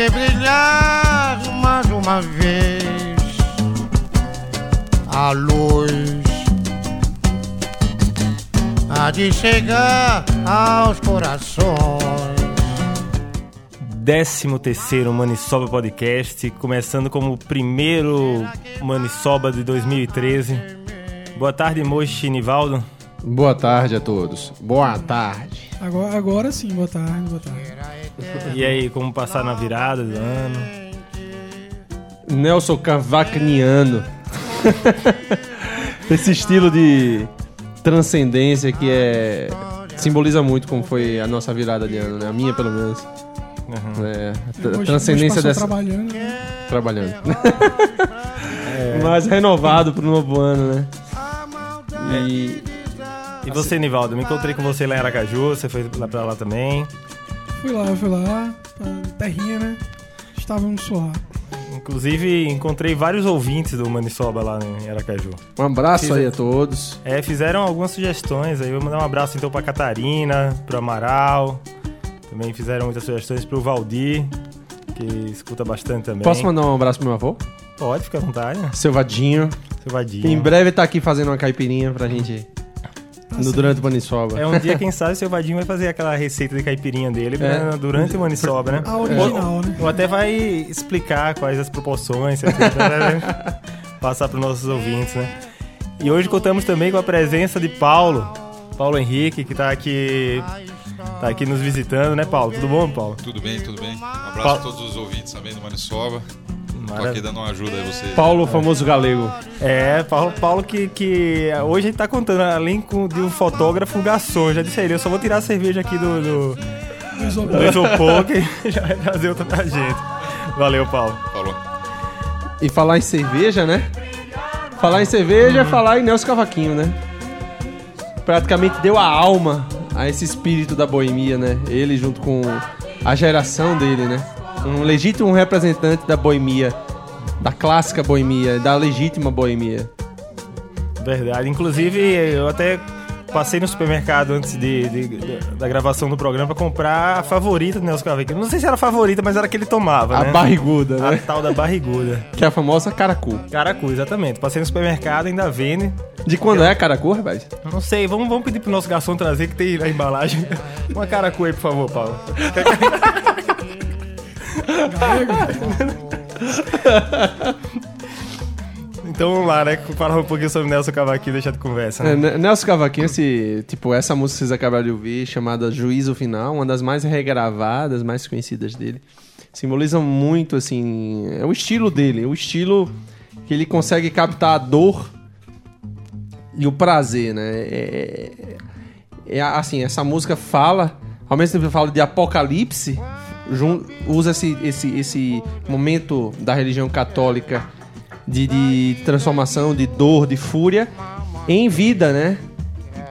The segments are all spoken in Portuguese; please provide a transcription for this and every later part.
de brilhar mais uma vez a luz há de chegar aos corações. 13 terceiro Manisoba Podcast, começando como o primeiro Manisoba de 2013. Boa tarde, Mochi Nivaldo. Boa tarde a todos. Boa tarde. Agora, agora sim, boa tarde, boa tarde. E aí, como passar na virada do ano? Nelson Cavacniano. Esse estilo de transcendência que é simboliza muito como foi a nossa virada de ano, né? A minha, pelo menos. Uhum. É, a Hoje- transcendência hoje dessa. trabalhando, né? Trabalhando. Mas renovado pro novo ano, né? E E você, Nivaldo? Me encontrei com você lá em Aracaju, você foi lá pra lá também. Fui lá, fui lá, terrinha, né? Estávamos suar. Inclusive, encontrei vários ouvintes do Manisoba lá em Aracaju. um abraço aí a todos. É, fizeram algumas sugestões aí. Vou mandar um abraço então pra Catarina, pro Amaral. Também fizeram muitas sugestões pro Valdir, que escuta bastante também. Posso mandar um abraço pro meu avô? Pode, fica à vontade. Seu Vadinho. Seu Vadinho. Em breve tá aqui fazendo uma caipirinha pra gente no durante o Manisoba. É um dia, quem sabe, o seu Vadinho vai fazer aquela receita de caipirinha dele É. né, durante o Manisoba, né? A original, né? Ou até vai explicar quais as proporções, né? passar para os nossos ouvintes, né? E hoje contamos também com a presença de Paulo, Paulo Henrique, que tá aqui, tá aqui nos visitando, né, Paulo? Tudo bom, Paulo? Tudo bem, tudo bem. Um abraço Pa- a todos os ouvintes também do Manisoba. Tô Maravilha. aqui dando uma ajuda aí vocês. Paulo, o famoso galego. É, Paulo, Paulo que, que hoje a gente tá contando, além de um fotógrafo, um garçom. Já disse a ele, eu só vou tirar a cerveja aqui do, do, Do isopor. que já vai trazer outra pra gente. Valeu, Paulo. Falou. E falar em cerveja, né? Falar em cerveja é falar em Nelson Cavaquinho, né? Praticamente deu a alma a esse espírito da boemia, né? Ele junto com a geração dele, né? Um legítimo representante da boemia, da clássica boemia, da legítima boemia. Verdade. Inclusive, eu até passei no supermercado antes de, de- de- da gravação do programa pra comprar a favorita do Nelson Cavaquinho. Não sei se era a favorita, mas era a que ele tomava, A né? barriguda, A né? tal da barriguda. Que é a famosa caracu. Caracu, exatamente. Passei no supermercado, ainda vende. De quando é a caracu, rapaz? Não sei, vamos, vamos pedir pro nosso garçom trazer que tem na embalagem. Uma caracu aí, por favor, Paulo. Então vamos lá, né? Falar um pouquinho sobre Nelson Cavaquinho deixar de conversa. É, Né? N- Nelson Cavaquinho, esse, tipo, essa música que vocês acabaram de ouvir, chamada Juízo Final, uma das mais regravadas, mais conhecidas dele. Simboliza muito, assim, é o estilo dele, o estilo que ele consegue captar a dor e o prazer, né? É, é- é assim, essa música fala, ao mesmo tempo que fala de apocalipse, usa esse, esse, esse momento da religião católica de, de transformação, de dor, de fúria, em vida, né?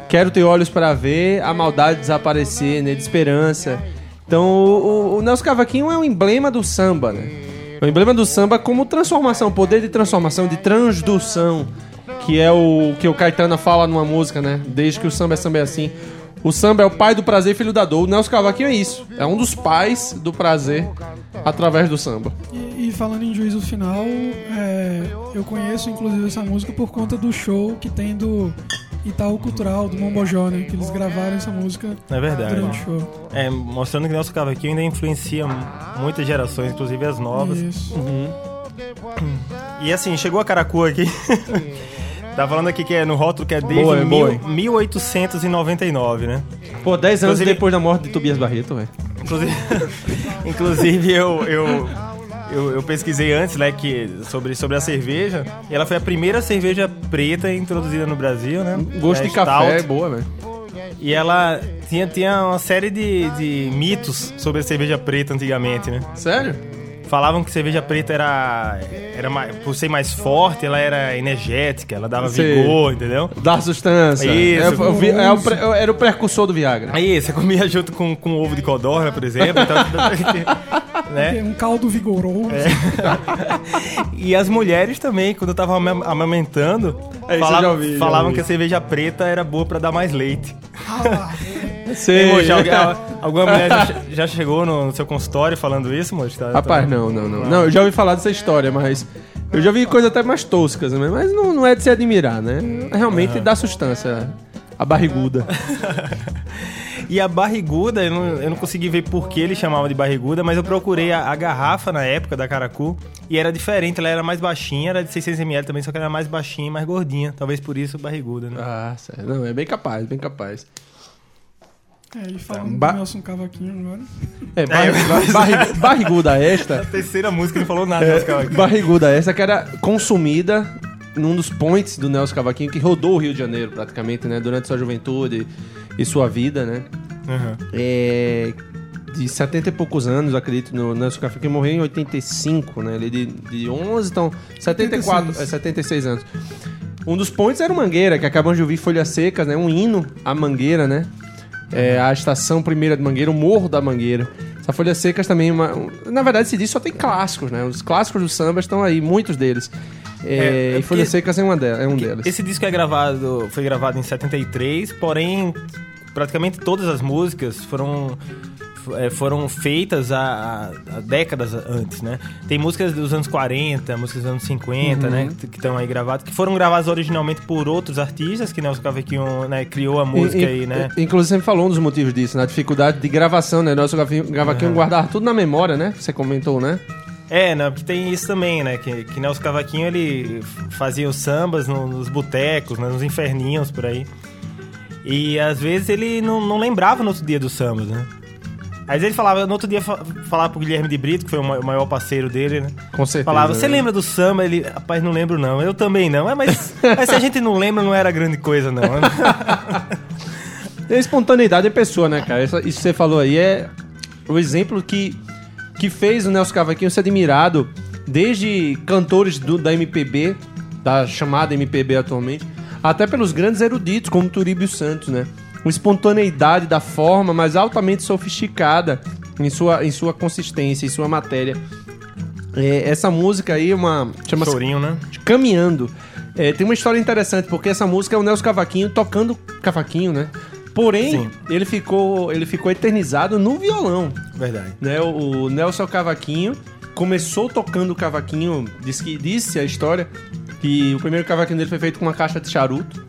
Quero ter olhos para ver a maldade desaparecer, né? De esperança. Então, o, o- o Nelson Cavaquinho é um emblema do samba, né? É um emblema do samba como transformação, poder de transformação, de transdução, que é o que o Caetano fala numa música, né? Desde que o samba é samba é assim. O samba é o pai do prazer, filho da dor. O Nelson Cavaquinho é isso. É um dos pais do prazer através do samba. E, e falando em juízo final, é, eu conheço inclusive essa música por conta do show que tem do Itaú Cultural, do Mombojó, né? Que eles gravaram essa música É verdade. durante o show. É, mostrando que Nelson Cavaquinho ainda influencia muitas gerações, inclusive as novas. Isso. E assim, chegou a Caracu aqui. tá falando aqui que é no rótulo que é desde Boa, boa. mil- 1899, né? Pô, 10 anos Inclusive- depois da morte de Tobias Barreto, velho. Inclusive, inclusive eu, eu, eu, eu pesquisei antes, né, que, sobre, sobre a cerveja. E ela foi a primeira cerveja preta introduzida no Brasil, né? Gosto É de café, é boa, velho. E ela tinha, tinha uma série de, de mitos sobre a cerveja preta antigamente, né? Sério? Falavam que cerveja preta era, era mais, por ser mais forte, ela era energética, ela dava Sei. vigor, entendeu? Da sustância. Isso. É, eu vi- é o pre- era o precursor do Viagra. Aí você comia junto com, com ovo de codorna, por exemplo. Então, né? É um caldo vigoroso. E as mulheres também, quando eu tava ama- amamentando, É, falavam, já ouvi, já falavam que a cerveja preta era boa pra dar mais leite. Ah, Sei. Ei, alguma mulher já, já chegou no, no seu consultório falando isso, Moji? Tá- Rapaz, tá- não, não, não. Não, eu já ouvi falar dessa história, mas. Eu já vi coisas até mais toscas, né? Mas não, não é de se admirar, né? Realmente dá sustância. A barriguda. E a barriguda, eu não, eu não consegui ver por que ele chamava de barriguda, mas eu procurei a, a garrafa na época da Caracu e era diferente, ela era mais baixinha, era de 600ml também, só que era mais baixinha e mais gordinha. Talvez por isso barriguda, né? Ah, sério. Não, é bem capaz, bem capaz. É, e falando Ba- do Nelson Cavaquinho agora. É, barri- barri- barriguda esta. A terceira música ele falou nada, né, Oscar? Barriguda essa que era consumida num dos points do Nelson Cavaquinho, que rodou o Rio de Janeiro praticamente, né? Durante sua juventude e sua vida, né? Uhum. É, de 70 e poucos anos, acredito, no Nelson Cavaquinho, que morreu em 85, né? Ele é de, de 11, então 74, 76. é, 76 anos. Um dos points era o Mangueira, que acabamos de ouvir Folhas Secas, né? Um hino à Mangueira, né? É, a estação primeira de Mangueira, o Morro da Mangueira. Essa Folhas Secas também, é uma, um- na verdade, se diz só tem clássicos, né? Os clássicos do samba estão aí, muitos deles. É, É, é e Folhas Secas é, uma delas, é um delas. Esse disco é gravado, foi gravado em 73, porém praticamente todas as músicas foram foram feitas há, há décadas antes, né? Tem músicas dos anos 40, músicas dos anos 50, Uhum. né? Que estão aí gravadas, que foram gravadas originalmente por outros artistas, que Nelson Cavaquinho né, criou a música In- aí, né? in- Inclusive, você falou um dos motivos disso, na dificuldade de gravação, né? Nosso Gavaquinho guardava tudo na memória, né? Você comentou, né? É, né? Porque tem isso também, né? Que, que Nelson Cavaquinho ele fazia os sambas no- nos botecos, né? nos inferninhos por aí. E às vezes ele não, não lembrava no outro dia dos sambas, né? Às vezes ele falava, no outro dia fa- falava pro Guilherme de Brito, que foi o ma- o maior parceiro dele, né? Com certeza. Falava, você né? lembra do samba? Ele, rapaz, não lembro não. Eu também não. É, mas, mas se a gente não lembra, não era grande coisa, não. E a espontaneidade é pessoa, né, cara? Isso, isso que você falou aí é o exemplo que, que fez o Nelson Cavaquinho ser admirado desde cantores do- da MPB, da chamada MPB atualmente, até pelos grandes eruditos, como Turíbio Santos, né? Uma espontaneidade da forma, mas altamente sofisticada em sua, em sua consistência, em sua matéria. É, essa música aí é uma. Chama-se Chorinho, né? Caminhando. É, tem uma história interessante, porque essa música é o Nelson Cavaquinho tocando cavaquinho, né? Porém, Sim. ele ficou, ele ficou eternizado no violão, Verdade. né? O, o Nelson Cavaquinho começou tocando cavaquinho, disse, que, disse a história que o primeiro cavaquinho dele foi feito com uma caixa de charuto,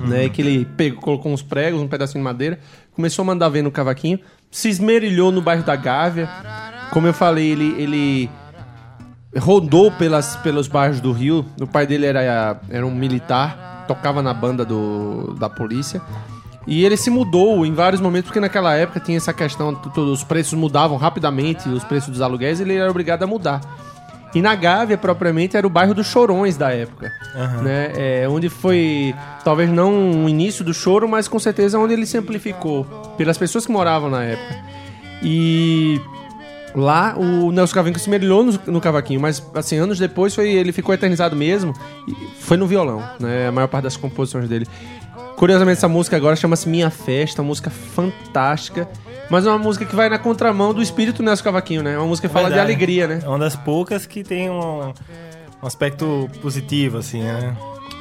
né? Que ele pegou, colocou uns pregos, um pedacinho de madeira, começou a mandar ver no cavaquinho, se esmerilhou no bairro da Gávea. Como eu falei, ele, ele rodou pelas, pelos bairros do Rio. O pai dele era, era um militar, tocava na banda do, da polícia. E ele se mudou em vários momentos, porque naquela época tinha essa questão, t- t- os preços mudavam rapidamente, os preços dos aluguéis, ele era obrigado a mudar. E na Gávea, propriamente, era o bairro dos Chorões da época. Né? É, onde foi, talvez não o início do choro, mas com certeza onde ele se amplificou pelas pessoas que moravam na época. E Lá, o Nelson Cavaquinho se melhorou no, no cavaquinho, mas, assim, anos depois foi, ele ficou eternizado mesmo. E foi no violão, né? A maior parte das composições dele. Curiosamente, essa música agora chama-se Minha Festa, uma música fantástica. Mas é uma música que vai na contramão do espírito Nelson Cavaquinho, né? É uma música que fala de Verdade. alegria, né? É uma das poucas que tem um, um aspecto positivo, assim, né?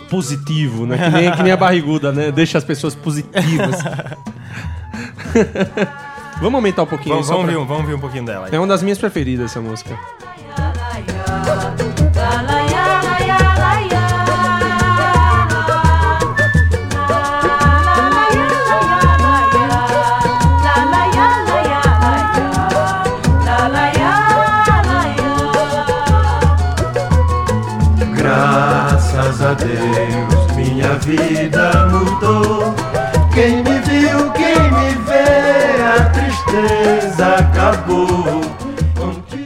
Positivo, né? Que nem, que nem a barriguda, né? Deixa as pessoas positivas. vamos aumentar um pouquinho Vamos, vamos, pra- ver, um- vamos ver um pouquinho dela aí. É uma das minhas preferidas essa música. Vida mudou. Quem me viu, quem me vê, a tristeza acabou.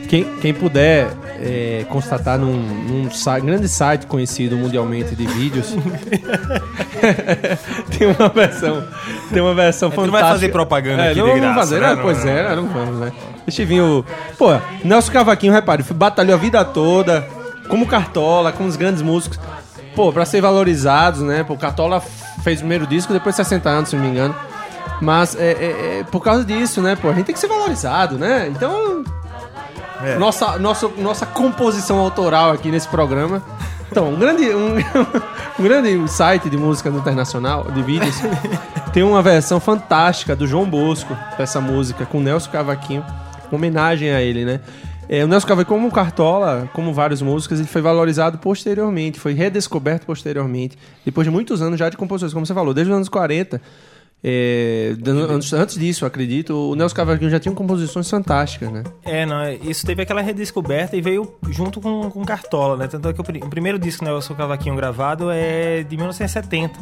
Quem, quem puder é, constatar num, num grande site conhecido mundialmente de vídeos, tem uma versão, tem uma versão É, tu não fantástica. vai fazer propaganda é, aqui não, de vamos graça, fazer, né? né? Não, Pois não. é, não vamos, né? Deixa eu vir o... Pô, Nelson Cavaquinho, repare, batalhou a vida toda, como Cartola, com os grandes músicos. Pô, pra ser valorizados, né? Pô, Cartola fez o primeiro disco depois de 60 anos, se não me engano. Mas é, é- é por causa disso, né? Pô, a gente tem que ser valorizado, né? Então, É. nossa, nossa, nossa composição autoral aqui nesse programa Então, um grande, um, um grande site de música internacional, de vídeos, tem uma versão fantástica do João Bosco dessa música, com o Nelson Cavaquinho, homenagem a ele, né? É, o Nelson Cavaquinho, como o Cartola, como várias músicas, ele foi valorizado posteriormente, foi redescoberto posteriormente, depois de muitos anos já de composições, como você falou, desde os anos 40. é, antes, antes disso, acredito, o Nelson Cavaquinho já tinha composições fantásticas, né? É, não, isso teve aquela redescoberta e veio junto com, com Cartola, né? Tanto é que o, o primeiro disco do Nelson Cavaquinho gravado é de 1970.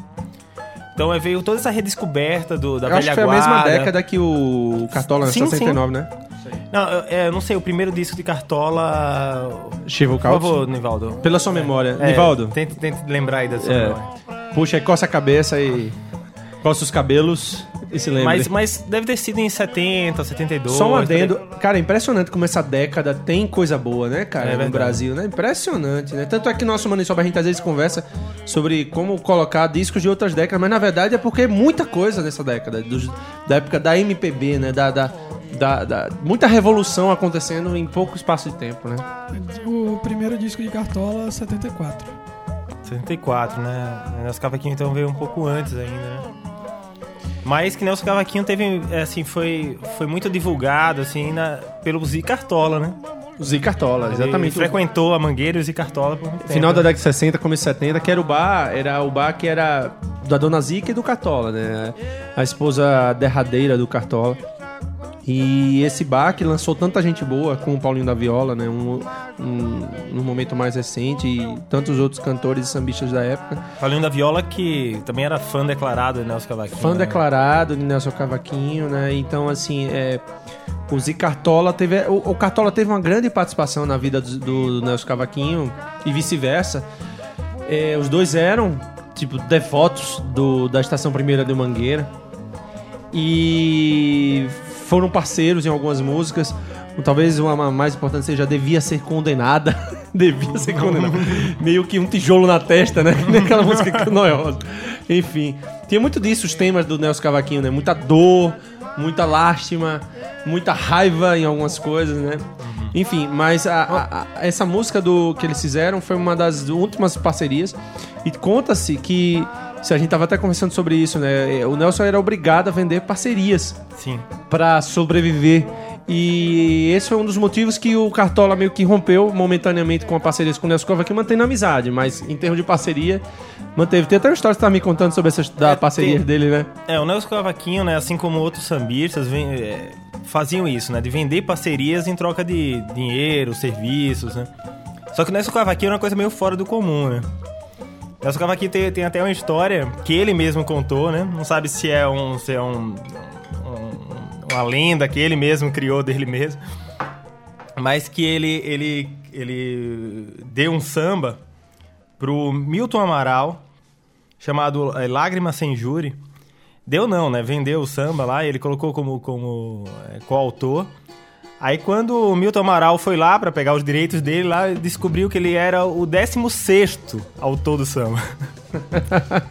Então é, veio toda essa redescoberta do, da eu acho velha que foi a mesma guarda. década que o Cartola, Sim, 69, né? Não, eu, é, eu não sei, o primeiro disco de Cartola... Chivo Por favor, Nivaldo. Pela sua memória. É, Nivaldo, Tente, tente lembrar aí da sua É. memória. puxa, coça a cabeça e coça os cabelos e se lembre. Mas, mas deve ter sido em 70, 72. Só um adendo. Cara, é impressionante como essa década tem coisa boa, né, cara, É no verdade. Brasil, né? Impressionante, né? Tanto é que nosso Mano Soba, a gente às vezes conversa sobre como colocar discos de outras décadas, mas na verdade é porque é muita coisa nessa década, dos- da época da MPB, né? Da, da, da- da- muita revolução acontecendo em pouco espaço de tempo, né? O primeiro disco de Cartola, 74. 74, né? Nelson Cavaquinho então veio um pouco antes ainda, né? Mas que Nelson Cavaquinho teve, é, assim, foi, foi muito divulgado, assim, na, pelo Zi Cartola, né? O Zi Cartola, Ele exatamente. frequentou a Mangueira e o Zi Cartola por muito tempo. Final da né? década de 60, começo de 70, que era o bar, era o bar que era da Dona Zica e do Cartola, né? A esposa derradeira do Cartola. E esse bar que lançou tanta gente boa, com o Paulinho da Viola, né? Um, um, no momento mais recente, e tantos outros cantores e sambistas da época. Paulinho da Viola, que também era fã declarado de Nelson Cavaquinho. Fã né? declarado de Nelson Cavaquinho, né? Então, assim, é, o Zi Cartola teve. O, o Cartola teve uma grande participação na vida do, do Nelson Cavaquinho e vice-versa. É, os dois eram, tipo, devotos do, da Estação Primeira de Mangueira. E foram parceiros em algumas músicas. Talvez uma mais importante seja Devia Ser Condenada. Devia Ser Condenada. Meio que um tijolo na testa, né? Que nem aquela música que não é rosa. Enfim, tinha muito disso os temas do Nelson Cavaquinho, né? Muita dor, muita lástima, muita raiva em algumas coisas, né? Enfim, mas a- a- a- essa música do que eles fizeram foi uma das últimas parcerias. E conta-se que, se a gente tava até conversando sobre isso, né? O Nelson era obrigado a vender parcerias Sim. para sobreviver. E esse foi um dos motivos que o Cartola meio que rompeu momentaneamente com a parceria com o Nelson Cova, que mantém amizade, mas em termos de parceria, manteve. Tem até uma história que você tá me contando sobre essa da É, parceria tem- dele, né? É, o Nelson Cavaquinho, né, assim como outros sambistas, vem- é, faziam isso, né? De vender parcerias em troca de dinheiro, serviços, né? Só que o Nelson Cavaquinho era uma coisa meio fora do comum, né? Nelson Cavaquinho tem, tem até uma história que ele mesmo contou, né? Não sabe se é um... Se é um, um- uma lenda que ele mesmo criou dele mesmo. Mas que ele, ele, ele deu um samba pro Milton Amaral, chamado é, Lágrima Sem Júri. Deu não, né? Vendeu o samba lá, ele colocou como, como é, coautor. Aí quando o Milton Amaral foi lá pra pegar os direitos dele lá, descobriu que ele era o 16 autor do samba.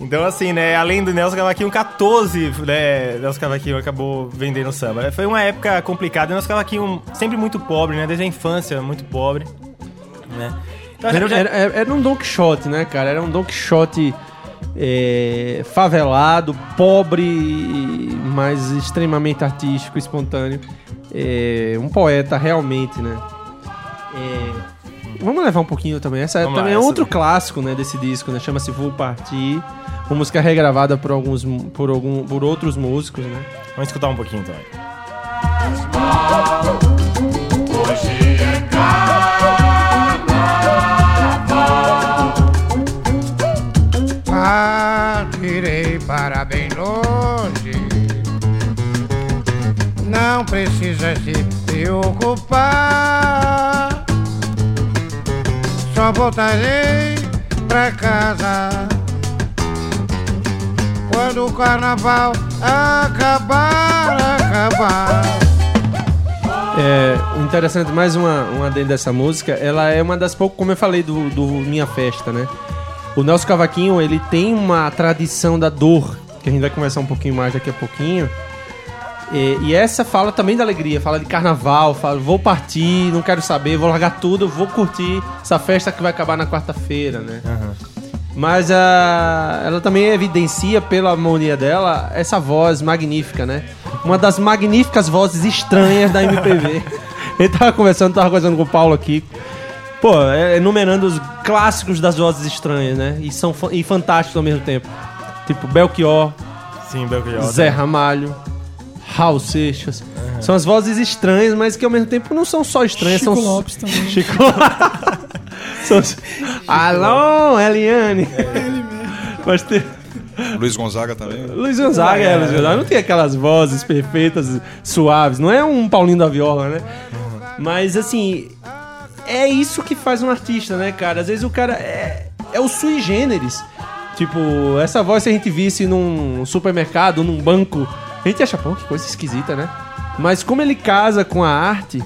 então assim, né, além do Nelson Cavaquinho, 14, né, Nelson Cavaquinho acabou vendendo o samba. Foi uma época complicada, Nelson Cavaquinho sempre muito pobre, né, desde a infância muito pobre, né. Então, Era, já- era- era um Don Quixote, né, cara? Era um Don Quixote é, favelado, pobre, mas extremamente artístico, espontâneo. É, um poeta realmente, né? É, vamos levar um pouquinho também. Essa Vamos lá, também é essa outro daí. clássico, né, desse disco, né? Chama-se Vou Partir. Uma música regravada por alguns, por algum, por outros músicos, né? Vamos escutar um pouquinho então. Se preocupar. Só voltarei pra casa quando o carnaval acabar, acabar. É, interessante, mais uma, uma dentro dessa música, ela é uma das poucas, como eu falei do, do Minha Festa, né? O Nelson Cavaquinho, ele tem uma tradição da dor, que a gente vai conversar um pouquinho mais daqui a pouquinho. E, e essa fala também da alegria, fala de carnaval, fala, vou partir, não quero saber, vou largar tudo, vou curtir essa festa que vai acabar na quarta-feira, né? Mas a, ela também evidencia, pela harmonia dela, essa voz magnífica, né? Uma das magníficas vozes estranhas da MPB. Ele tava conversando, tava conversando com o Paulo aqui. Pô, é, enumerando os clássicos das vozes estranhas, né? E são fa- e fantásticos ao mesmo tempo. Tipo Belchior, Sim, Belchior. Zé Ramalho, Raul Seixas. São as vozes estranhas, mas que ao mesmo tempo não são só estranhas, Chico são Lopes também. Chico São... Alô, Eliane. Mas tem... Luiz Gonzaga também. Luiz Gonzaga, é, Luiz Gonzaga. Não tem aquelas vozes perfeitas, suaves. Não é um Paulinho da Viola, né? Mas, assim, é isso que faz um artista, né, cara? Às vezes o cara é, é o sui generis. Tipo, essa voz se a gente visse num supermercado, num banco, a gente acha, pô, que coisa esquisita, né? Mas como ele casa com a arte,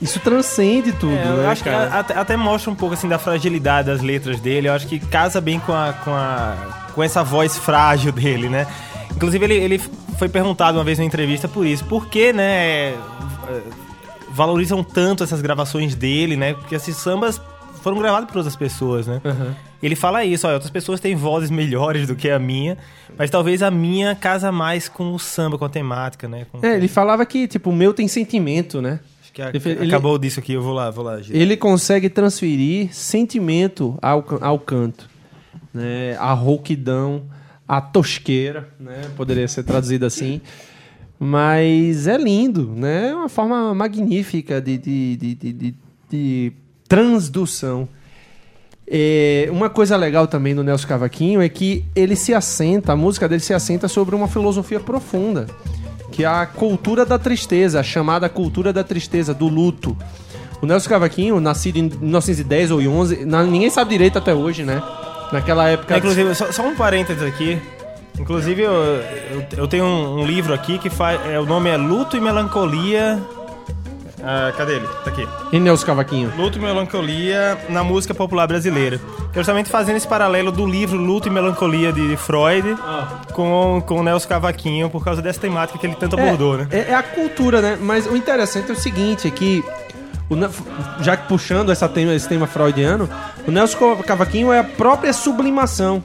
isso transcende tudo, É, eu né, acho que cara? até, até mostra um pouco assim da fragilidade das letras dele. Eu acho que casa bem com a, com a com essa voz frágil dele, né? Inclusive ele, ele foi perguntado uma vez na entrevista por isso, por que, né, é, valorizam tanto essas gravações dele, né? Porque esses sambas foram gravados por outras pessoas, né? Ele fala isso, olha, outras pessoas têm vozes melhores do que a minha, mas talvez a minha casa mais com o samba, com a temática, né? Com- É, ele falava que, tipo, o meu tem sentimento, né? Acho que a- ele- acabou disso aqui, eu vou lá, vou lá. Ele consegue transferir sentimento ao, ao canto. Né? A rouquidão, a tosqueira, né? Poderia ser traduzido assim. Mas é lindo, né? É uma forma magnífica de, de, de, de- de transdução. É, uma coisa legal também do Nelson Cavaquinho é que ele se assenta, a música dele se assenta sobre uma filosofia profunda, que é a cultura da tristeza, a chamada cultura da tristeza, do luto. O Nelson Cavaquinho, nascido em 1910 ou em 11, na- ninguém sabe direito até hoje, né? Naquela época. É, inclusive, só, só um parênteses aqui. Inclusive, eu, eu, eu tenho um, um livro aqui que faz. É, o nome é Luto e Melancolia. Ah, cadê ele? Tá aqui. E Nelson Cavaquinho? Luto e Melancolia na música popular brasileira. Que é justamente fazendo esse paralelo do livro Luto e Melancolia de Freud com, com o Nelson Cavaquinho, por causa dessa temática que ele tanto abordou, né? É, é a cultura, né? Mas o interessante é o seguinte, é que já que puxando essa tema, esse tema freudiano, o Nelson Cavaquinho é a própria sublimação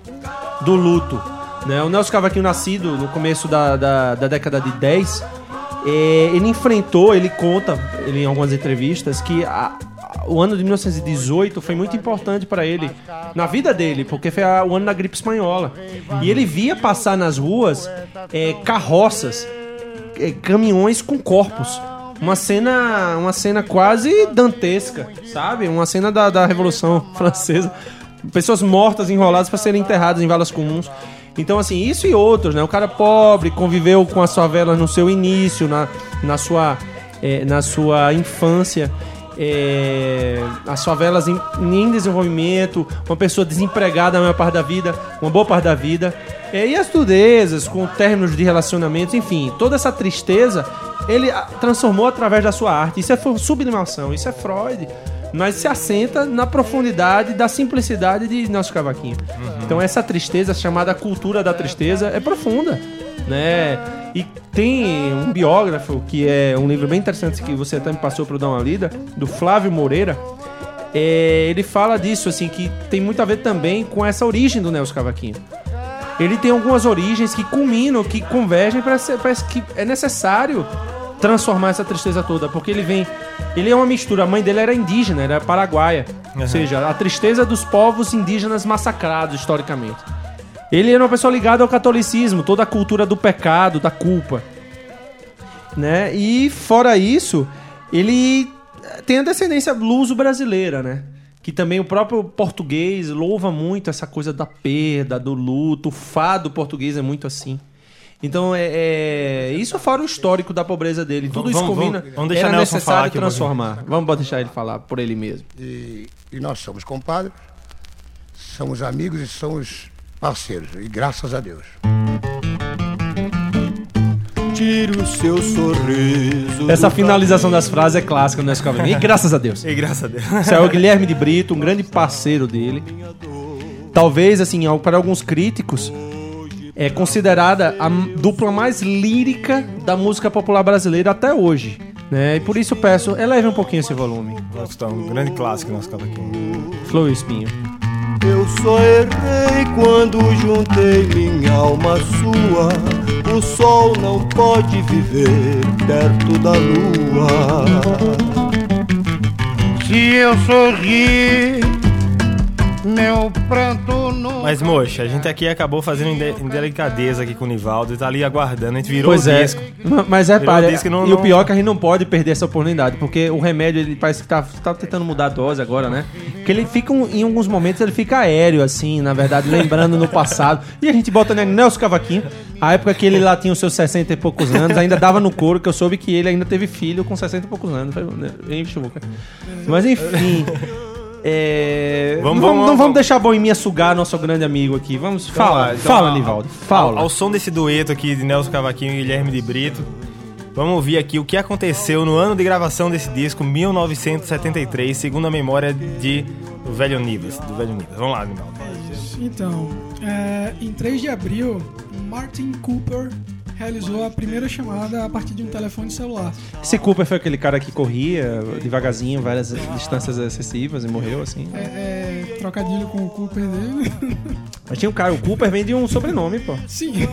do luto. Né? O Nelson Cavaquinho, nascido no começo da, da, da década de 10, é, ele enfrentou, ele conta ele, em algumas entrevistas, que a- o ano de 1918 foi muito importante para ele na vida dele, porque foi a- o ano da gripe espanhola. E ele via passar nas ruas é, carroças é, caminhões com corpos. Uma cena, uma cena quase dantesca, sabe? Uma cena da, da Revolução Francesa. Pessoas mortas, enroladas para serem enterradas em valas comuns. Então, assim, isso e outros, né? O cara pobre conviveu com as favelas no seu início, na, na, sua, é, na sua infância. É, as favelas em, em desenvolvimento, uma pessoa desempregada a maior parte da vida, uma boa parte da vida. É, e as durezas, com términos de relacionamentos, enfim, toda essa tristeza ele transformou através da sua arte. Isso é sublimação, isso é Freud. Mas se assenta na profundidade da simplicidade de Nelson Cavaquinho. Então essa tristeza, chamada cultura da tristeza, é profunda. Né? E tem um biógrafo, que é um livro bem interessante que você até me passou para eu dar uma lida, do Flávio Moreira. É, ele fala disso, assim, que tem muito a ver também com essa origem do Nelson Cavaquinho. Ele tem algumas origens que culminam, que convergem para que é necessário transformar essa tristeza toda, porque ele vem, ele é uma mistura. A mãe dele era indígena, era paraguaia, ou seja, a tristeza dos povos indígenas massacrados historicamente. Ele era uma pessoa ligada ao catolicismo, toda a cultura do pecado, da culpa, né? E fora isso, ele tem a descendência luso-brasileira, né? Que também o próprio português louva muito essa coisa da perda, do luto. O fado português é muito assim. Então, é, é- isso fora o histórico da pobreza dele. Tudo isso Vamos- combina. vamos- vamos deixar Era Nelson falar necessário aqui um transformar. Vamos deixar ele falar por ele mesmo. E, e nós somos compadres, somos amigos e somos parceiros. E graças a Deus. Tire o seu sorriso. Essa finalização das frases é clássica no Nescau. E graças a Deus. E graças a Deus. Esse é o Guilherme de Brito, um grande parceiro dele. Talvez, assim, para alguns críticos, é considerada a dupla mais lírica da música popular brasileira até hoje. Né? E por isso peço, eleve um pouquinho esse volume. Escutar um grande clássico nosso cavaquinho. Flor e Espinho. Eu só errei quando juntei minha alma sua. O sol não pode viver perto da lua. Se eu sorrir, meu pranto não. Mas, moxa, a gente aqui acabou fazendo inde- indelicadeza aqui com o Nivaldo e tá ali aguardando. A gente virou Pois o é. disco. Mas é, pá, e não- o pior é que a gente não pode perder essa oportunidade, porque o remédio, ele parece que tá, tá tentando mudar a dose agora, né? Que ele fica, um- em alguns momentos, ele fica aéreo, assim, na verdade, lembrando no passado. E a gente bota né, Nelson Cavaquinho, a época que ele lá tinha os seus 60 e poucos anos, ainda dava no couro, que eu soube que ele ainda teve filho com 60 e poucos anos. Né? Mas enfim... É... Vamos- não, vamos- não vamos- vamos deixar a boemia sugar nosso grande amigo aqui. Vamos, fala, lá, então, fala, ao- Nivaldo. Ao, Fala. ao som desse dueto aqui de Nelson Cavaquinho e Guilherme de Brito, vamos ouvir aqui o que aconteceu no ano de gravação desse disco, 1973, segundo a memória de do Velho Nivas. Do Velho Nivas. Vamos lá, Nivaldo. Então, é, em 3 de abril, Martin Cooper realizou a primeira chamada a partir de um telefone celular. Esse Cooper foi aquele cara que corria devagarzinho, várias distâncias excessivas e morreu, assim. É, é, trocadilho com o Cooper dele. Mas tinha um cara, o Cooper vem de um sobrenome, pô. Sim.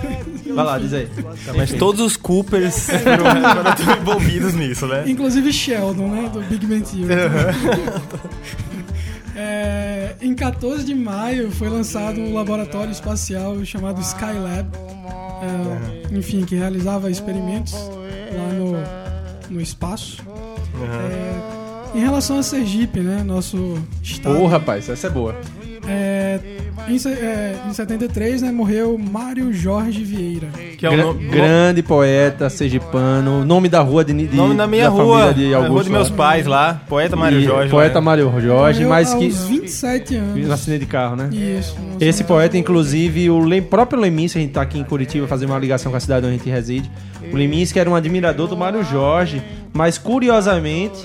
Vai lá, diz aí. Tá, mas todos os Coopers foram, foram envolvidos nisso, né? Inclusive Sheldon, né? Do Big Bang Theory. É, em 14 de maio foi lançado um laboratório espacial chamado Skylab, é, enfim, que realizava experimentos lá no, no espaço. É, em relação a Sergipe, né, nosso estado, Ô, rapaz, essa é boa. É, em, é, em 73, né, morreu Mário Jorge Vieira. Que é o Gra- no- grande poeta sergipano, nome da rua de, de nome da minha família rua, de Augusto. rua de meus lá. pais lá, poeta Mário E- Jorge. Poeta lá. Mário Jorge, mas que. aos 27 anos. No acidente de carro, né? Isso. Esse poeta, inclusive, o Le- próprio Leminski, a gente tá aqui em Curitiba fazendo uma ligação com a cidade onde a gente reside. O Leminski era um admirador do Mário Jorge, mas curiosamente,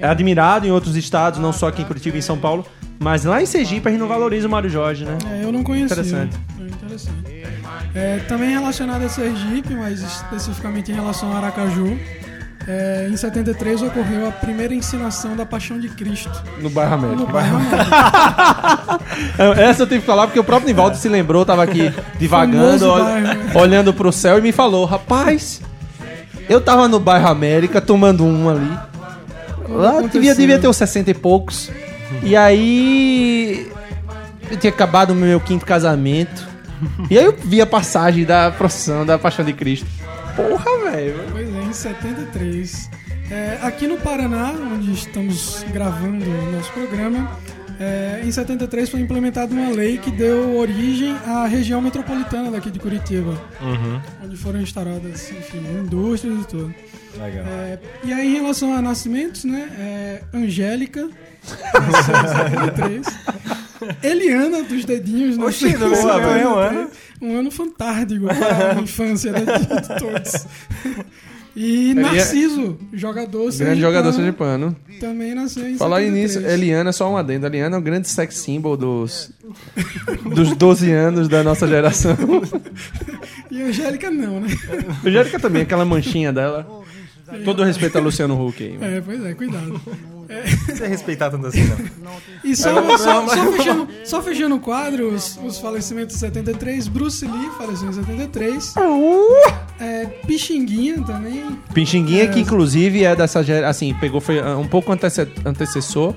é admirado em outros estados, não só aqui em Curitiba e em São Paulo, mas lá em Sergipe a gente não valoriza o Mário Jorge, né? É, eu não conhecia. Interessante. É interessante. É, também relacionado a Sergipe, mas especificamente em relação a Aracaju, é, em 73 ocorreu a primeira ensinação da Paixão de Cristo No bairro América. no bairro América. Essa eu tenho que falar porque o próprio Nivaldo se lembrou, tava aqui divagando, bairro. olhando pro céu e me falou: Rapaz, eu tava no bairro América tomando um ali. Lá devia, devia ter uns 60 e poucos. E aí. Eu tinha acabado o meu quinto casamento. E aí eu vi a passagem da procissão da Paixão de Cristo. Porra, velho. Pois é, em 73. É, aqui no Paraná, onde estamos gravando o nosso programa, é, em 73 foi implementada uma lei que deu origem à região metropolitana daqui de Curitiba, onde foram instauradas, enfim, indústrias e tudo. Legal. É, e aí, em relação a nascimentos, né? É, Angélica, nasceu em 73. Eliana dos dedinhos, né? Oxi, não é um ano? Um ano fantástico para a infância de, de todos. E Narciso, jogador Grande sergipano, jogador sergipano. Também nasceu em Falar 73. nisso, Eliana, só um adendo. Eliana é o grande sex symbol dos, dos 12 anos da nossa geração. E Angélica não, né? Angélica também, aquela manchinha dela. Todo respeito a Luciano Huck aí. mano. É, pois é, cuidado. Não precisa respeitar tanto assim, não. E só, só, só fechando, só fechando o quadro, os, os falecimentos de 73, Bruce Lee faleceu em 73. É, Pixinguinha também. Pixinguinha, que inclusive é dessa geração, assim, pegou, foi ah, um pouco antece- antecessor,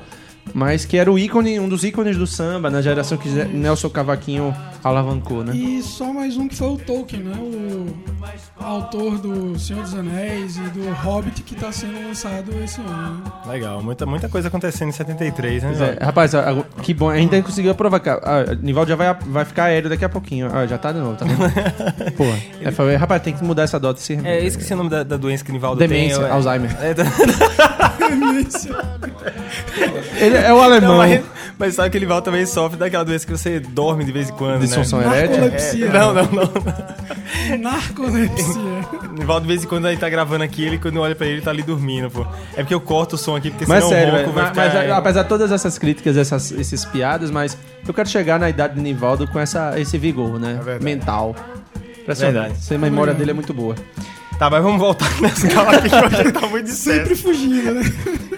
mas que era o ícone, um dos ícones do samba, na geração que Nelson Cavaquinho alavancou, né? E só mais um que foi o Tolkien, né? O autor do Senhor dos Anéis e do Hobbit que está sendo lançado esse ano. Né? Legal, muita, muita coisa acontecendo em 73, né? É, rapaz, ah, ah, que bom, ainda conseguiu provocar. Ah, Nivaldo já vai, vai ficar aéreo daqui a pouquinho. Ah, já tá de novo, tá vendo? Pô, é, falei, rapaz, tem que mudar essa dota. Esse remédio. É, esqueci o nome da, da doença que o Nivaldo Demência, tem. é- Alzheimer. É, da- Ele é o alemão. Não, mas, mas sabe que o Nivaldo também sofre daquela doença que você dorme de vez em quando, Disfunção né? erétil. Narcolepsia. É, não, não, não. Narcolepsia. Nivaldo, de vez em quando, aí tá gravando aqui, ele, quando olha pra ele, ele tá ali dormindo, pô. É porque eu corto o som aqui, porque Mas senão sério, o ronco mas, ficar... mas, apesar de todas essas críticas, essas, esses piadas, mas eu quero chegar na idade de Nivaldo com essa, esse vigor, né? verdade. Mental. Impressionante. Verdade. Essa memória dele é muito boa. Tá, mas vamos voltar nessa escala aqui, que hoje tá muito de Sempre fugindo, né?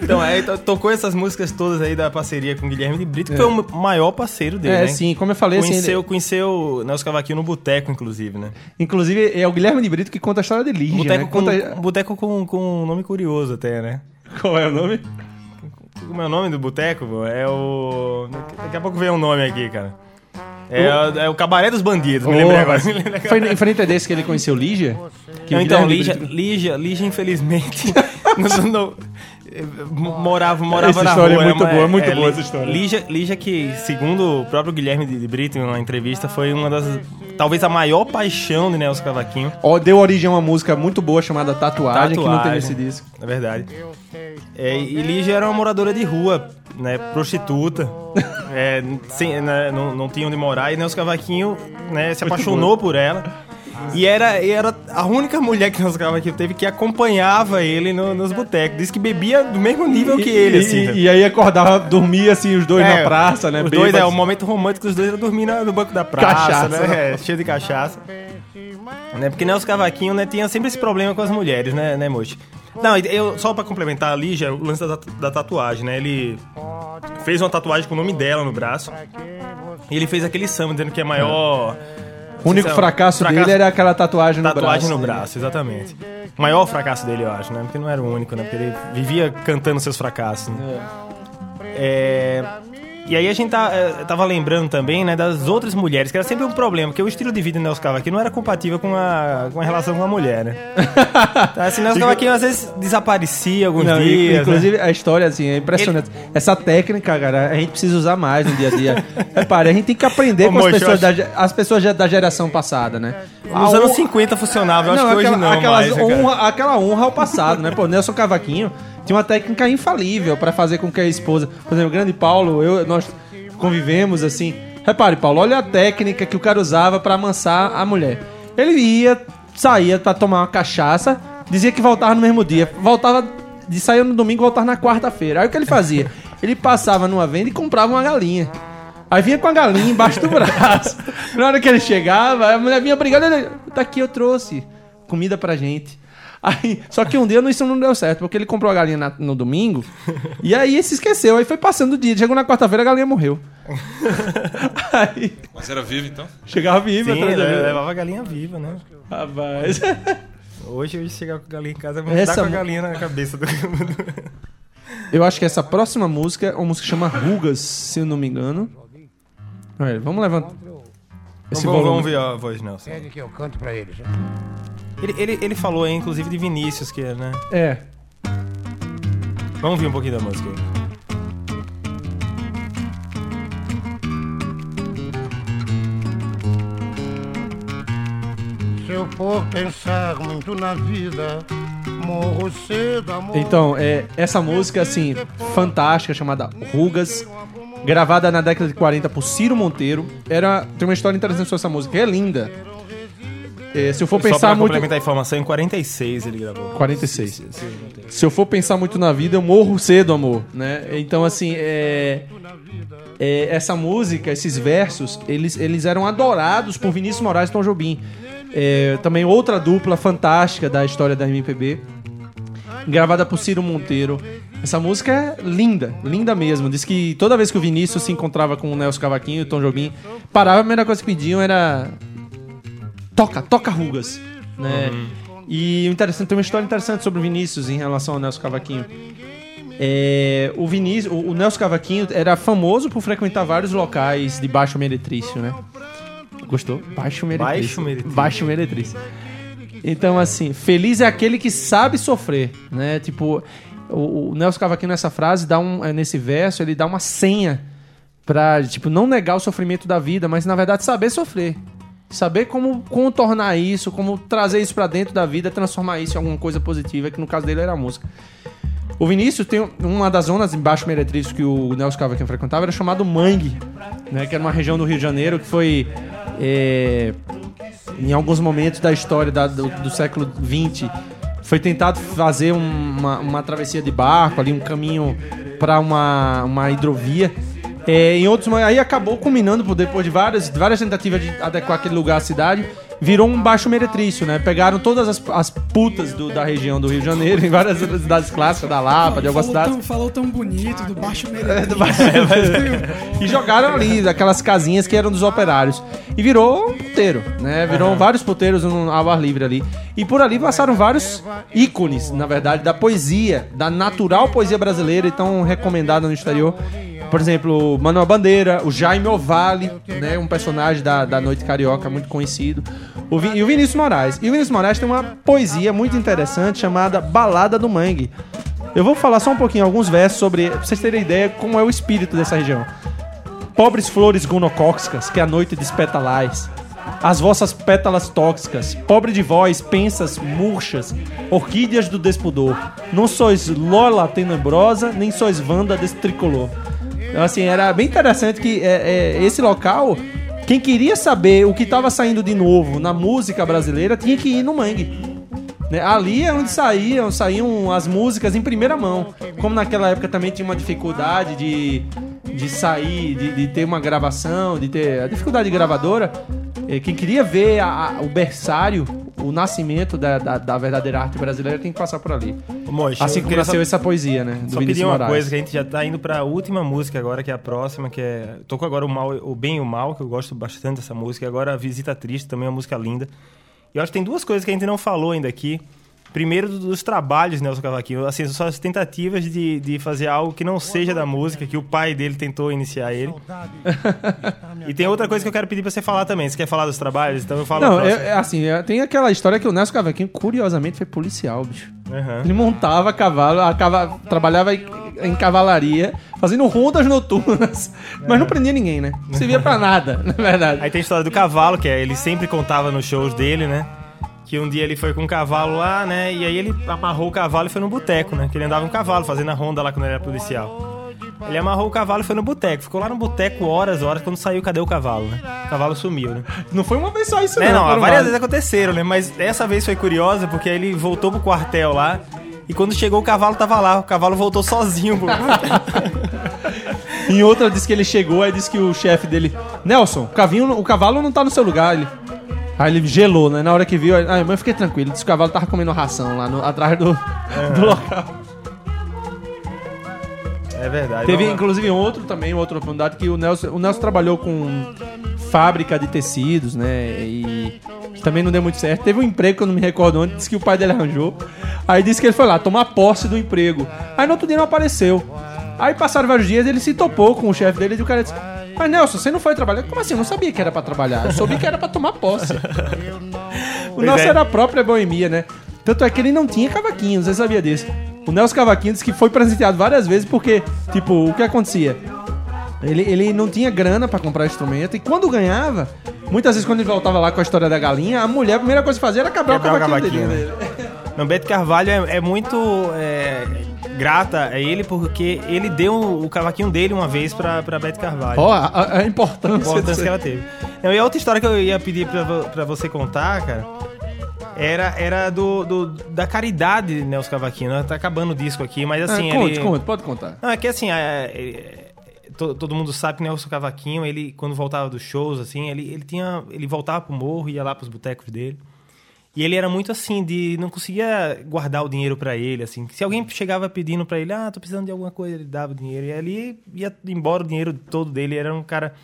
Então, aí to- tocou essas músicas todas aí da parceria com o Guilherme de Brito, que foi o maior parceiro dele, É, né? sim, como eu falei, assim, Conheceu, ele- conheceu Nelson Cavaquinho no boteco, inclusive, né? inclusive é o Guilherme de Brito que conta a história de Lígia, Boteco, né? com, Conta... um boteco com, com um nome curioso até, né? Qual é o nome? Como é o nome do boteco? É o... Daqui a pouco vem um nome aqui, cara. É, o... é o Cabaré dos Bandidos, me lembrei Oh, agora. Me lembrei agora. Foi em frente a desse que ele conheceu Lígia? Não, então, Lígia, Lígia, Lígia, infelizmente, não- morava, morava Essa na história é rua. muito boa, é muito boa Lí- essa história. Lígia, Lígia, que, segundo o próprio Guilherme de Brito, em uma entrevista, foi uma das, talvez a maior paixão de Nelson Cavaquinho. Ó, Deu origem a uma música muito boa chamada Tatuagem, que não tem Tatuagem. nesse disco. É verdade. É, e Lígia era uma moradora de rua, né? Prostituta. É, sem- né, não, não tinha onde morar. E Nelson Cavaquinho né, se apaixonou por ela. E era, e era a única mulher que Nelson Cavaquinho teve que acompanhava ele no- nos botecos. Diz que bebia do mesmo nível que ele, e, assim. e- e aí acordava, dormia assim, os dois É, na praça, né? Os dois, é, o momento romântico dos dois era dormir no banco da praça, Cachaça. né? É, cheio de cachaça. Né? Porque Nelson Cavaquinho, né, tinha sempre esse problema com as mulheres, né, né Mochi? Não, eu, só pra complementar a Lígia, o lance da, da tatuagem, né? Ele fez uma tatuagem com o nome dela no braço. E ele fez aquele samba dizendo que é maior. O único Não sei se é- fracasso, dele era aquela tatuagem no Tatuagem braço. no né? braço, exatamente. O maior fracasso dele, eu acho, né? Porque não era o único, né? Porque ele vivia cantando seus fracassos. Né? É, E aí a gente tá, eh, tava lembrando também, né, das outras mulheres, que era sempre um problema, porque o estilo de vida do Nelson Cavaquinho não era compatível com a, com a relação com a mulher, né? Então, assim, Nelson Cavaquinho às vezes desaparecia alguns Não, dias. né? inclusive, a história, assim, é impressionante. Essa técnica, cara, a gente precisa usar mais no dia a dia. Repare, a gente tem que aprender Ô, com as pessoas, da, acho- ge- as pessoas da geração passada, né? Nos A anos hon- 50 funcionava, eu acho não, que hoje aquela, não aquelas mais. né, honra, aquela honra ao passado, né? Pô, Nelson Cavaquinho tinha uma técnica infalível pra fazer com que a esposa... Por exemplo, o grande Paulo, eu, nós convivemos, assim... Repare, Paulo, olha a técnica que o cara usava pra amansar a mulher. Ele ia, saía pra tomar uma cachaça, dizia que voltava no mesmo dia. Voltava... De sair no domingo voltava na quarta-feira. Aí o que ele fazia? Ele passava numa venda e comprava uma galinha. Aí vinha com a galinha embaixo do braço. Na hora que ele chegava, a mulher vinha brigando, ele, daqui eu trouxe comida pra gente. Aí, só que um dia isso não deu certo, porque ele comprou a galinha na- no domingo, e aí se esqueceu, aí foi passando o dia. Chegou na quarta-feira, a galinha morreu. aí, Mas era vivo, então? chegava viva, Sim, atrás da vida. levava a galinha viva, né? Rapaz. Hoje eu chegar com a galinha em casa, eu Essa dar com a galinha na cabeça do... Eu acho que essa próxima música é uma música que chama Rugas, se eu não me engano. Olha, vamos levantar. Esse vamos, volume. vamos ver a voz, Nelson. Pede que eu canto pra eles. Ele, ele, ele falou aí, inclusive, de Vinícius, que né? É. Vamos ver um pouquinho da música aí. Se eu for pensar muito na vida, morro cedo, amor. Então, é, essa música, assim, fantástica, chamada Rugas, gravada na década de 40 por Ciro Monteiro. Era, tem uma história interessante sobre essa música, é linda. É, se eu for Só pensar pra muito... complementar a informação, em 46 ele gravou. 46. Se eu for pensar muito na vida, eu morro cedo, amor, né? Então, assim, é... é, essa música, esses versos, eles, eles eram adorados por Vinícius Moraes e Tom Jobim. É, também outra dupla fantástica da história da MPB, gravada por Ciro Monteiro. Essa música é linda, linda mesmo. Diz que toda vez que o Vinícius se encontrava com o Nelson Cavaquinho e o Tom Jobim, parava, a primeira coisa que pediam era toca, toca rugas, né? E o interessante, tem uma história interessante sobre o Vinícius em relação ao Nelson Cavaquinho. É, o Vinícius, o, o Nelson Cavaquinho era famoso por frequentar vários locais de baixo meretrício, né? Gostou? Baixo meretrício. Baixo meretrício. Baixo meretrício. Então, assim, feliz é aquele que sabe sofrer, né? Tipo, o, o Nelson Cavaquinho nessa frase, dá um, eh, nesse verso, ele dá uma senha pra, tipo, não negar o sofrimento da vida, mas, na verdade, saber sofrer. Saber como contornar isso, como trazer isso pra dentro da vida, transformar isso em alguma coisa positiva, que no caso dele era a música. O Vinícius tem uma das zonas em Baixo Meretrício que o Nelson Cavaquinho frequentava, era chamado Mangue, né? Que era uma região do Rio de Janeiro que foi... é, em alguns momentos da história da- do, do século XX, foi tentado fazer um- uma, uma travessia de barco, ali um caminho para uma, uma hidrovia. É, em outros, aí acabou culminando depois de várias, várias tentativas de adequar aquele lugar à cidade, virou um baixo meretrício, né? Pegaram todas as, as putas do- da região do Rio de Janeiro, em várias cidades clássicas, da Lapa, de algumas falou, cidades. tão, falou tão bonito, do baixo É, meretrício. do baixo- e jogaram ali, aquelas casinhas que eram dos operários. E virou um puteiro, né? Virou vários puteiros no- ao ar livre ali. E por ali passaram vários ícones, na verdade, da poesia, da natural poesia brasileira e tão recomendada no exterior. Por exemplo, Manuel Bandeira, o Jaime Ovale, né? Um personagem da, da Noite Carioca muito conhecido. O e o Vinícius Moraes. E o Vinícius Moraes tem uma poesia muito interessante chamada Balada do Mangue. Eu vou falar só um pouquinho, alguns versos sobre. Pra vocês terem ideia como é o espírito dessa região. Pobres flores gonocóxicas que à noite despetalais. As vossas pétalas tóxicas, pobre de vós, pensas murchas, orquídeas do despudor. Não sois Lola tenebrosa, nem sois Wanda desse tricolor. Então, assim, era bem interessante que é, é, esse local, quem queria saber o que estava saindo de novo na música brasileira, tinha que ir no Mangue. Né? Ali é onde saíam, saíam as músicas em primeira mão. Como naquela época também tinha uma dificuldade de, de sair, de, de ter uma gravação, de ter a dificuldade de gravadora. eh, Quem queria ver a- a- o berçário, o nascimento da, da, da verdadeira arte brasileira, tem que passar por ali. Assim queria nasceu só- essa poesia, né? Do Só Vinícius pedir uma Moraes. coisa, que a gente já tá indo pra última música agora, que é a próxima, que é... Tocou agora o, mal, o Bem e o Mal, que eu gosto bastante dessa música. E agora a Visita Triste, também é uma música linda. E eu acho que tem duas coisas que a gente não falou ainda aqui. Primeiro, do- dos trabalhos de Nelson Cavaquinho. Assim, são as tentativas de, de fazer algo que não seja da música, que o pai dele tentou iniciar ele. e tem outra coisa que eu quero pedir pra você falar também. Você quer falar dos trabalhos? Então eu falo Não, é, é assim, é- tem aquela história que o Nelson Cavaquinho, curiosamente, foi policial, bicho. Aham. Ele montava cavalo, a cava- trabalhava em, em cavalaria, fazendo rondas noturnas, mas não prendia ninguém, né? Não servia pra nada, na verdade. Aí tem a história do cavalo, que é, ele sempre contava nos shows dele, né? Que um dia ele foi com um cavalo lá, né? E aí ele amarrou o cavalo e foi no boteco, né? Que ele andava um cavalo, fazendo a ronda lá quando ele era policial. Ele amarrou o cavalo e foi no boteco. Ficou lá no boteco horas, horas. Quando saiu, cadê o cavalo, né? O cavalo sumiu, né? Não foi uma vez só isso, É, não, foram várias vezes aconteceram, né? Mas dessa vez foi curiosa porque ele voltou pro quartel lá. E quando chegou, o cavalo tava lá. O cavalo voltou sozinho pro Em outra, disse que ele chegou, aí disse que o chefe dele... Nelson, o, cavinho, o cavalo não tá no seu lugar. Ele... Aí ele gelou, né? Na hora que viu, aí, ah, mas eu fiquei tranquilo. Disse que o cavalo tava comendo ração lá no- atrás do, do local. É verdade. Teve, Não, inclusive, outro também, outra oportunidade que o Nelson, o Nelson trabalhou com fábrica de tecidos, né? E também não deu muito certo. Teve um emprego que eu não me recordo onde, disse que o pai dele arranjou. Aí disse que ele foi lá tomar posse do emprego. Aí no outro dia não apareceu. Aí passaram vários dias, ele se topou com o chefe dele e o cara disse: Mas Nelson, você não foi trabalhar? Como assim? Eu não sabia que era pra trabalhar. Eu soube que era pra tomar posse. o Nelson é. era a própria boemia, né? Tanto é que ele não tinha cavaquinho, você sabia disso. O Nelson Cavaquinho disse que foi presenteado várias vezes porque, tipo, o que acontecia? Ele, ele não tinha grana pra comprar instrumento e quando ganhava, muitas vezes quando ele voltava lá com a história da galinha, a mulher, a primeira coisa que fazia era quebrar, Quebrar o o cavaquinho, cavaquinho, dele. Não, Beto Carvalho é, é muito é, grata a ele porque ele deu o cavaquinho dele uma vez pra, pra Beto Carvalho. Ó, a, a- a importância, a importância que ela teve. Não, e a outra história que eu ia pedir pra, pra você contar, cara, era, era do, do- da caridade de Nelson Cavaquinho. né? Tá acabando o disco aqui, mas assim. Ah, conte, ele... conte, pode contar. Não, é que assim, é, é, to- todo mundo sabe que Nelson Cavaquinho, ele, quando voltava dos shows, assim, ele, ele tinha. Ele voltava pro morro, ia lá pros botecos dele. E ele era muito assim, de. não conseguia guardar o dinheiro pra ele, assim. Se alguém chegava pedindo pra ele, ah, tô precisando de alguma coisa, ele dava o dinheiro. E ali ia embora o dinheiro todo dele. Ele era um cara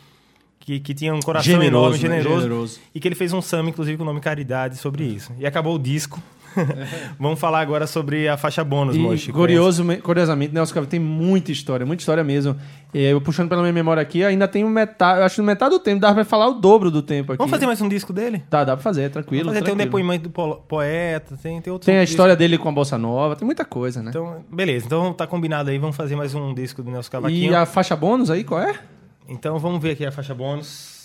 que, que tinha um coração Generoso, enorme, né? generoso, Generoso. E que ele fez um samba, inclusive, com o nome Caridade sobre isso. E acabou o disco. Vamos falar agora sobre a faixa bônus, Mochi. curioso, curiosamente, Nelson Cavaquinho tem muita história, muita história mesmo. É, Eu puxando pela minha memória aqui, ainda tem metade, eu acho que metade do tempo, dá pra falar o dobro do tempo aqui. Vamos fazer mais um disco dele? Dá, dá pra fazer, tranquilo. Fazer, tem um tranquilo. depoimento do po- poeta, tem, tem outros Tem a história dele com a Bossa Nova, tem muita coisa, né? Então, beleza. Então tá combinado aí. Vamos fazer mais um disco do Nelson Cavaquinho. e a faixa bônus aí, qual é? Então vamos ver aqui a faixa bônus.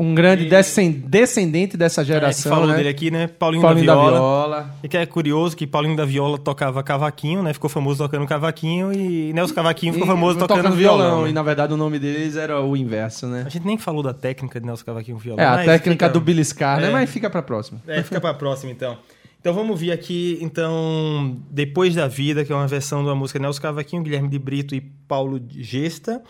Um grande descen- descendente dessa É, geração, falou né? dele aqui, né? Paulinho, Paulinho da da Viola. Viola. E que é curioso que Paulinho da Viola tocava cavaquinho, né? Ficou famoso tocando cavaquinho e Nelson Cavaquinho ficou E- famoso tocando, violão. né? E na verdade o nome deles era o inverso, né? A gente nem falou da técnica de Nelson Cavaquinho violão. É, a técnica fica- do beliscar, né? É. Mas fica pra próxima. É, fica pra próxima então. Então vamos ver aqui, então, Depois da Vida, que é uma versão de uma música Nelson Cavaquinho, Guilherme de Brito e Paulo Gesta,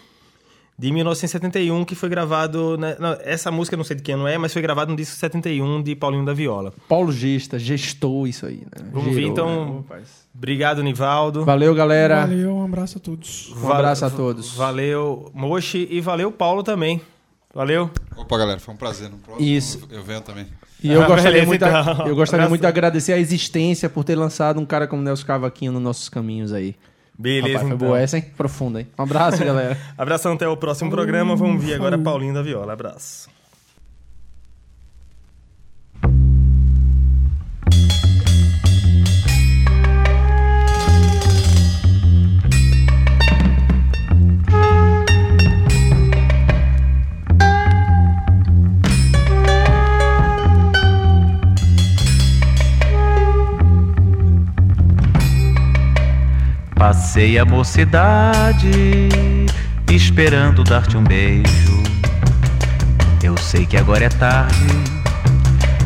de 1971, que foi gravado. na- não, essa música não sei de quem não é, mas foi gravado no disco 71 de Paulinho da Viola. Paulo Gesta gestou isso aí, né? Vamos ver, então. Obrigado, Nivaldo. Valeu, galera. Valeu, um abraço a todos. Um abraço a todos. Valeu, Mochi, e valeu, Paulo também. Valeu. Opa, galera, foi um prazer. No próximo Isso. eu venho também. E eu Ah, gostaria, beleza, muito, então. eu gostaria Abraço. muito de agradecer a existência por ter lançado um cara como Nelson Cavaquinho nos nossos caminhos aí. Beleza, Rapaz, foi então. boa essa, hein? Profunda, hein? Um abraço, galera. Abração até o próximo programa. Vamos ver agora Paulinho da Viola. Abraço. Passei a mocidade esperando dar-te um beijo. Eu sei que agora é tarde,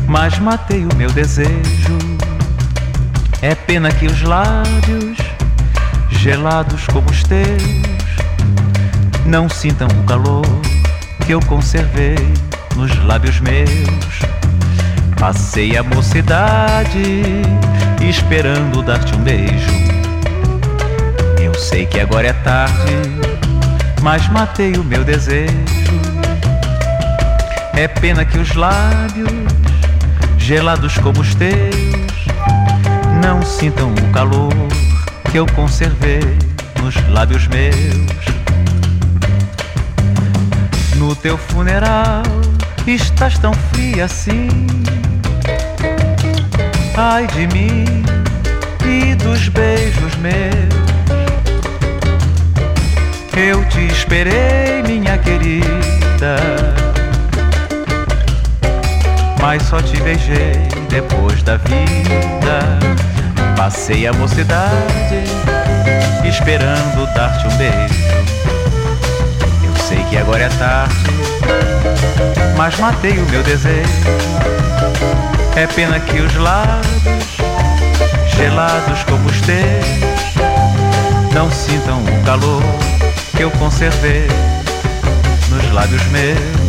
mas matei o meu desejo. É pena que os lábios, gelados como os teus, não sintam o calor que eu conservei nos lábios meus. Passei a mocidade esperando dar-te um beijo. Eu sei que agora é tarde, mas matei o meu desejo. É pena que os lábios, gelados como os teus, não sintam o calor que eu conservei nos lábios meus. No teu funeral estás tão fria assim. Ai de mim e dos beijos meus. Esperei, minha querida. Mas só te beijei depois da vida. Passei a mocidade esperando dar-te um beijo. Eu sei que agora é tarde, mas matei o meu desejo. É pena que os lábios, gelados como os teus, não sintam o calor que eu conservei nos lábios meus.